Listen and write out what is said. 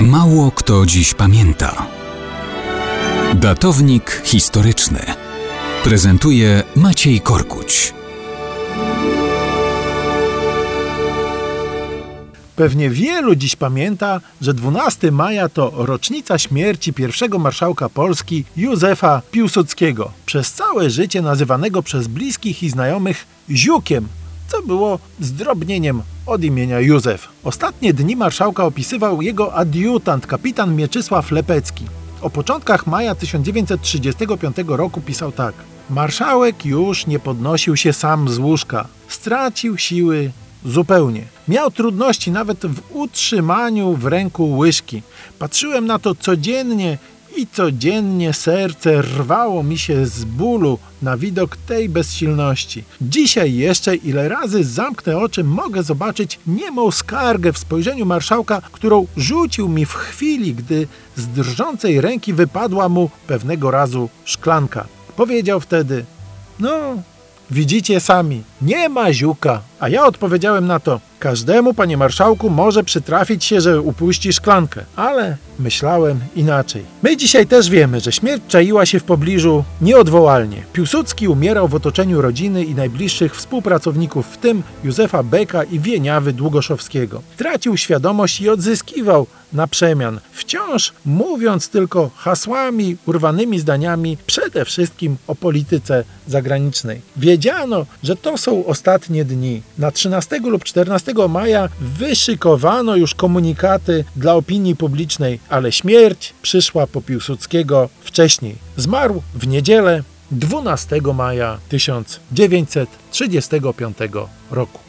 Mało kto dziś pamięta. Datownik historyczny prezentuje Maciej Korkuć. Pewnie wielu dziś pamięta, że 12 maja to rocznica śmierci pierwszego marszałka Polski Józefa Piłsudskiego, przez całe życie nazywanego przez bliskich i znajomych Ziukiem, co było zdrobnieniem od imienia Józef. Ostatnie dni marszałka opisywał jego adiutant, kapitan Mieczysław Lepecki. O początkach maja 1935 roku pisał tak. Marszałek już nie podnosił się sam z łóżka. Stracił siły zupełnie. Miał trudności nawet w utrzymaniu w ręku łyżki. Patrzyłem na to codziennie i codziennie serce rwało mi się z bólu na widok tej bezsilności. Dzisiaj jeszcze ile razy zamknę oczy, mogę zobaczyć niemą skargę w spojrzeniu marszałka, którą rzucił mi w chwili, gdy z drżącej ręki wypadła mu pewnego razu szklanka. Powiedział wtedy: No, widzicie sami, nie ma ziuka. A ja odpowiedziałem na to: Każdemu, panie marszałku, może przytrafić się, że upuści szklankę, ale myślałem inaczej. My dzisiaj też wiemy, że śmierć czaiła się w pobliżu nieodwołalnie. Piłsudski umierał w otoczeniu rodziny i najbliższych współpracowników, w tym Józefa Beka i Wieniawy Długoszowskiego. Tracił świadomość i odzyskiwał na przemian, wciąż mówiąc tylko hasłami, urwanymi zdaniami, przede wszystkim o polityce zagranicznej. Wiedziano, że to są ostatnie dni. Na 13 lub 14 maja wyszykowano już komunikaty dla opinii publicznej, ale śmierć przyszła po Piłsudskiego wcześniej. Zmarł w niedzielę 12 maja 1935 roku.